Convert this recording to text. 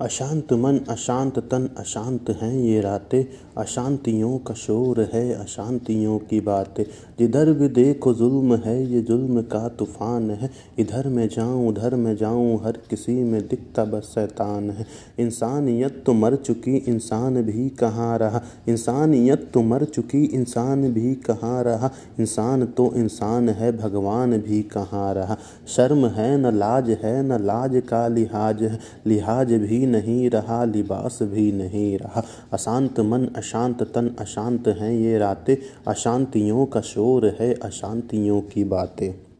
अशांत मन अशांत तन अशांत हैं ये रातें। अशांतियों का शोर है, अशांतियों की बातें। जिधर भी देखो जुल्म है, ये जुल्म का तूफ़ान है। इधर मैं जाऊँ, उधर मैं जाऊँ, हर किसी में दिखता बस शैतान है। इंसानियत तो मर चुकी, इंसान भी कहाँ रहा? इंसानियत तो मर चुकी, इंसान भी कहाँ रहा? इंसान तो इंसान है, भगवान भी कहाँ रहा? शर्म है, न लाज है, न लाज का लिहाज है। लिहाज भी नहीं रहा, लिबास भी नहीं रहा। अशांत मन, अशांत तन, अशांत हैं ये रातें। अशांतियों का शोर है अशांतियों की बातें।